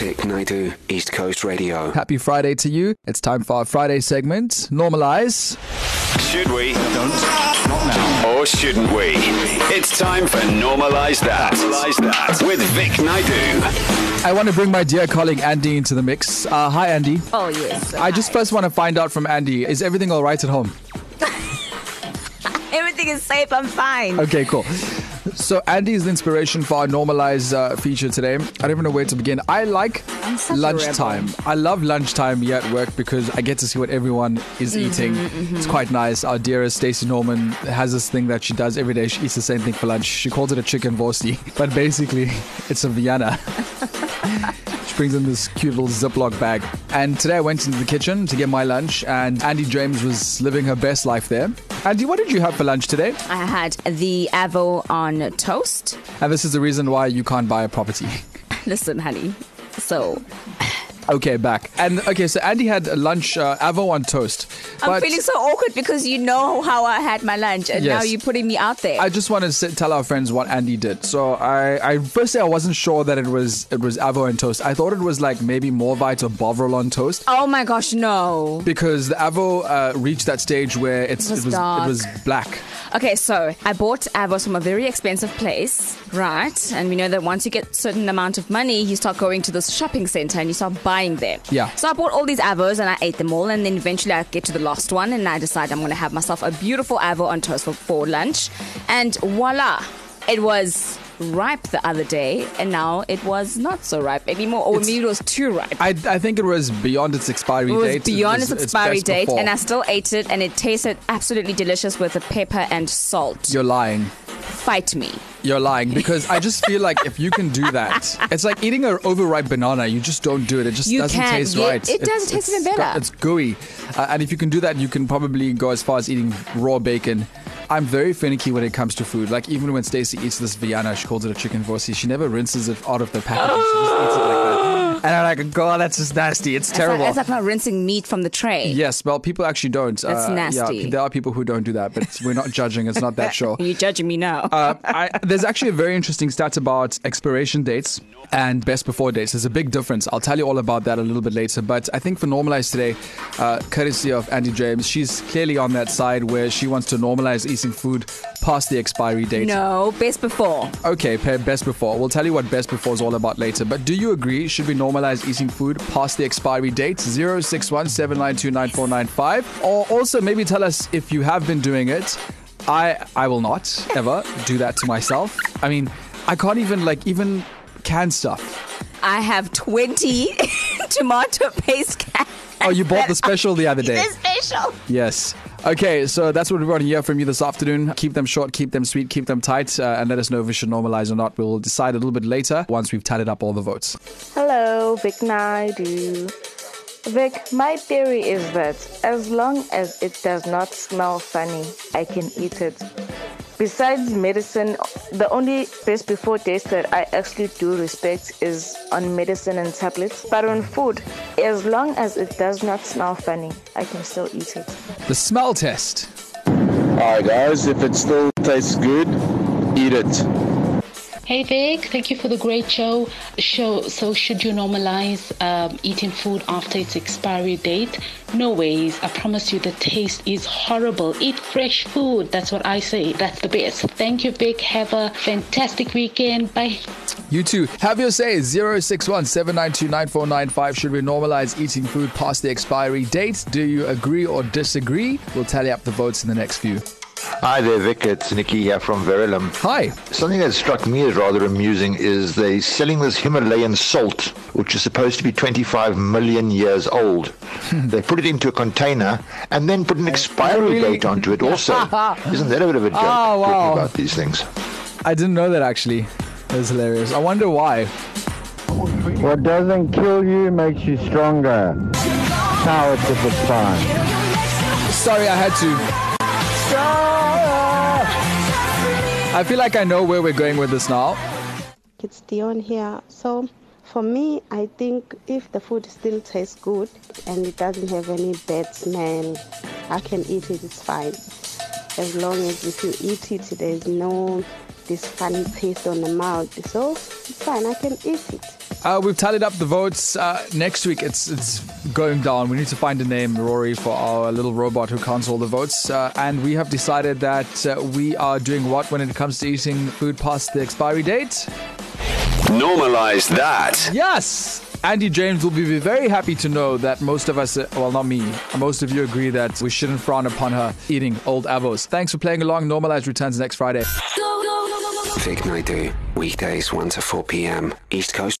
Vic Naidu, East Coast Radio. Happy Friday to you. It's time for our Friday segment. Normalize. Should we? Don't. Not now. Or shouldn't we? It's time for Normalize That. Normalize That with Vic Naidu. I want to bring my dear colleague Andy into the mix. Uh, hi, Andy. Oh, yes. I just first want to find out from Andy is everything all right at home? Everything is safe. I'm fine. Okay, cool. So Andy is the inspiration for our normalize uh, feature today. I don't even know where to begin. I like I'm such a lunchtime. I love lunchtime here at work because I get to see what everyone is Mm-hmm, eating. It's quite nice. Our dearest Stacey Norman has this thing that she does every day. She eats the same thing for lunch. She calls it a chicken vorsti, but basically it's a Vienna. Brings in this cute little Ziploc bag. And today I went into the kitchen to get my lunch, and Andy James was living her best life there. Andy, what did you have for lunch today? I had the avo on toast. And this is the reason why you can't buy a property. Listen, honey. So Okay, back. And okay, so Andy had a lunch uh, avo on toast. I'm feeling so awkward because you know how I had my lunch, and now you're putting me out there. I just want to sit, tell our friends what Andy did. So I, I firstly I wasn't sure that it was it was avo and toast. I thought it was like maybe Morvite or Bovril on toast oh my gosh, no. because the avo uh, reached that stage where it's It was it was dark. it was black. Okay, so I bought avos from a very expensive place, right? And we know that once you get certain amount of money, you start going to this shopping center and you start buying them. Yeah. So I bought all these avos and I ate them all, and then eventually I get to the last one and I decide I'm going to have myself a beautiful avo on toast for, for lunch, and voila, it was ripe the other day, and now it was not so ripe anymore, or It's- maybe it was too ripe. I, I think it was beyond its expiry It was date. beyond was- its expiry best date, before. and I still ate it, and it tasted absolutely delicious with the pepper and salt. You're lying. Fight me. You're lying because I just feel like if you can do that, it's like eating an overripe banana. You just don't do it. It just You doesn't can. taste Yeah, right. it doesn't taste even got- better. it's gooey, uh, and if you can do that, you can probably go as far as eating raw bacon. I'm very finicky when it comes to food. Like even when Stacey eats this Vienna, she calls it a chicken vorsi. She never rinses it out of the packaging. She just eats it like that. And I'm like, God, that's just nasty. It's It's like, terrible. it's like not rinsing meat from the tray. Yes, well, people actually don't. That's Uh, nasty. Yeah, there are people who don't do that, but we're not judging. It's not that sure. You're judging me now. Uh, I, there's actually a very interesting stat about expiration dates and best before dates. There's a big difference. I'll tell you all about that a little bit later. But I think for Normalize today, uh, courtesy of Andy James, she's clearly on that side where she wants to normalize eating food past the expiry date. no, best before. Okay, best before. We'll tell you what best before is all about later. But do you agree? Should we normalize eating food past the expiry date? 061 792 9495. Or also maybe tell us if you have been doing it. I I will not ever do that to myself. I mean, I can't even like even can stuff. I have 20 tomato paste cans. Oh, you bought the special the other day. It's special. Yes. Okay, so that's what we want to hear from you this afternoon. Keep them short, keep them sweet, keep them tight, uh, and let us know if we should normalize or not. We'll decide a little bit later once we've tallied up all the votes. Hello, Vic Naidu. Vic, my theory is that as long as it does not smell funny, I can eat it. Besides medicine, the only best before taste that I actually do respect is on medicine and tablets. But on food, as long as it does not smell funny, I can still eat it. The smell test. Alright guys, if it still tastes good, eat it. Hey Vic, thank you for the great show. Show. So, should you normalize um, eating food after its expiry date? No ways. I promise you, the taste is horrible. Eat fresh food. That's what I say. That's the best. Thank you, Vic. Have a fantastic weekend. Bye. You too. Have your say. 061 Should we normalize eating food past the expiry date? Do you agree or disagree? We'll tally up the votes in the next few. Hi there, Vic. It's Nikki here from Verulam. Hi. Something that struck me as rather amusing is they selling this Himalayan salt, which is supposed to be 25 million years old. Hmm. they put it into a container and then put an expiry date onto it also. Isn't that a bit of a joke? Oh, wow. Talking about these things. I didn't know that actually. That's hilarious. I wonder why. What doesn't kill you makes you stronger. Cowards of the fun. Sorry, I had to. I feel like I know where we're going with this now. It's Dion here. So, for me, I think if the food still tastes good and it doesn't have any bad smell, I can eat it. It's fine. As long as if you eat it, there's no this funny taste on the mouth. So it's fine. I can eat it. Uh, we've tallied up the votes. Uh, next week, it's it's going down. We need to find a name, Rory, for our little robot who counts all the votes. Uh, and we have decided that uh, we are doing what when it comes to eating food past the expiry date? Normalize that. Yes! Andy James will be very happy to know that most of us, uh, well, not me, most of you agree that we shouldn't frown upon her eating old avos. Thanks for playing along. Normalized returns next Friday. Vic Naidu, weekdays 1 to 4 p.m. East Coast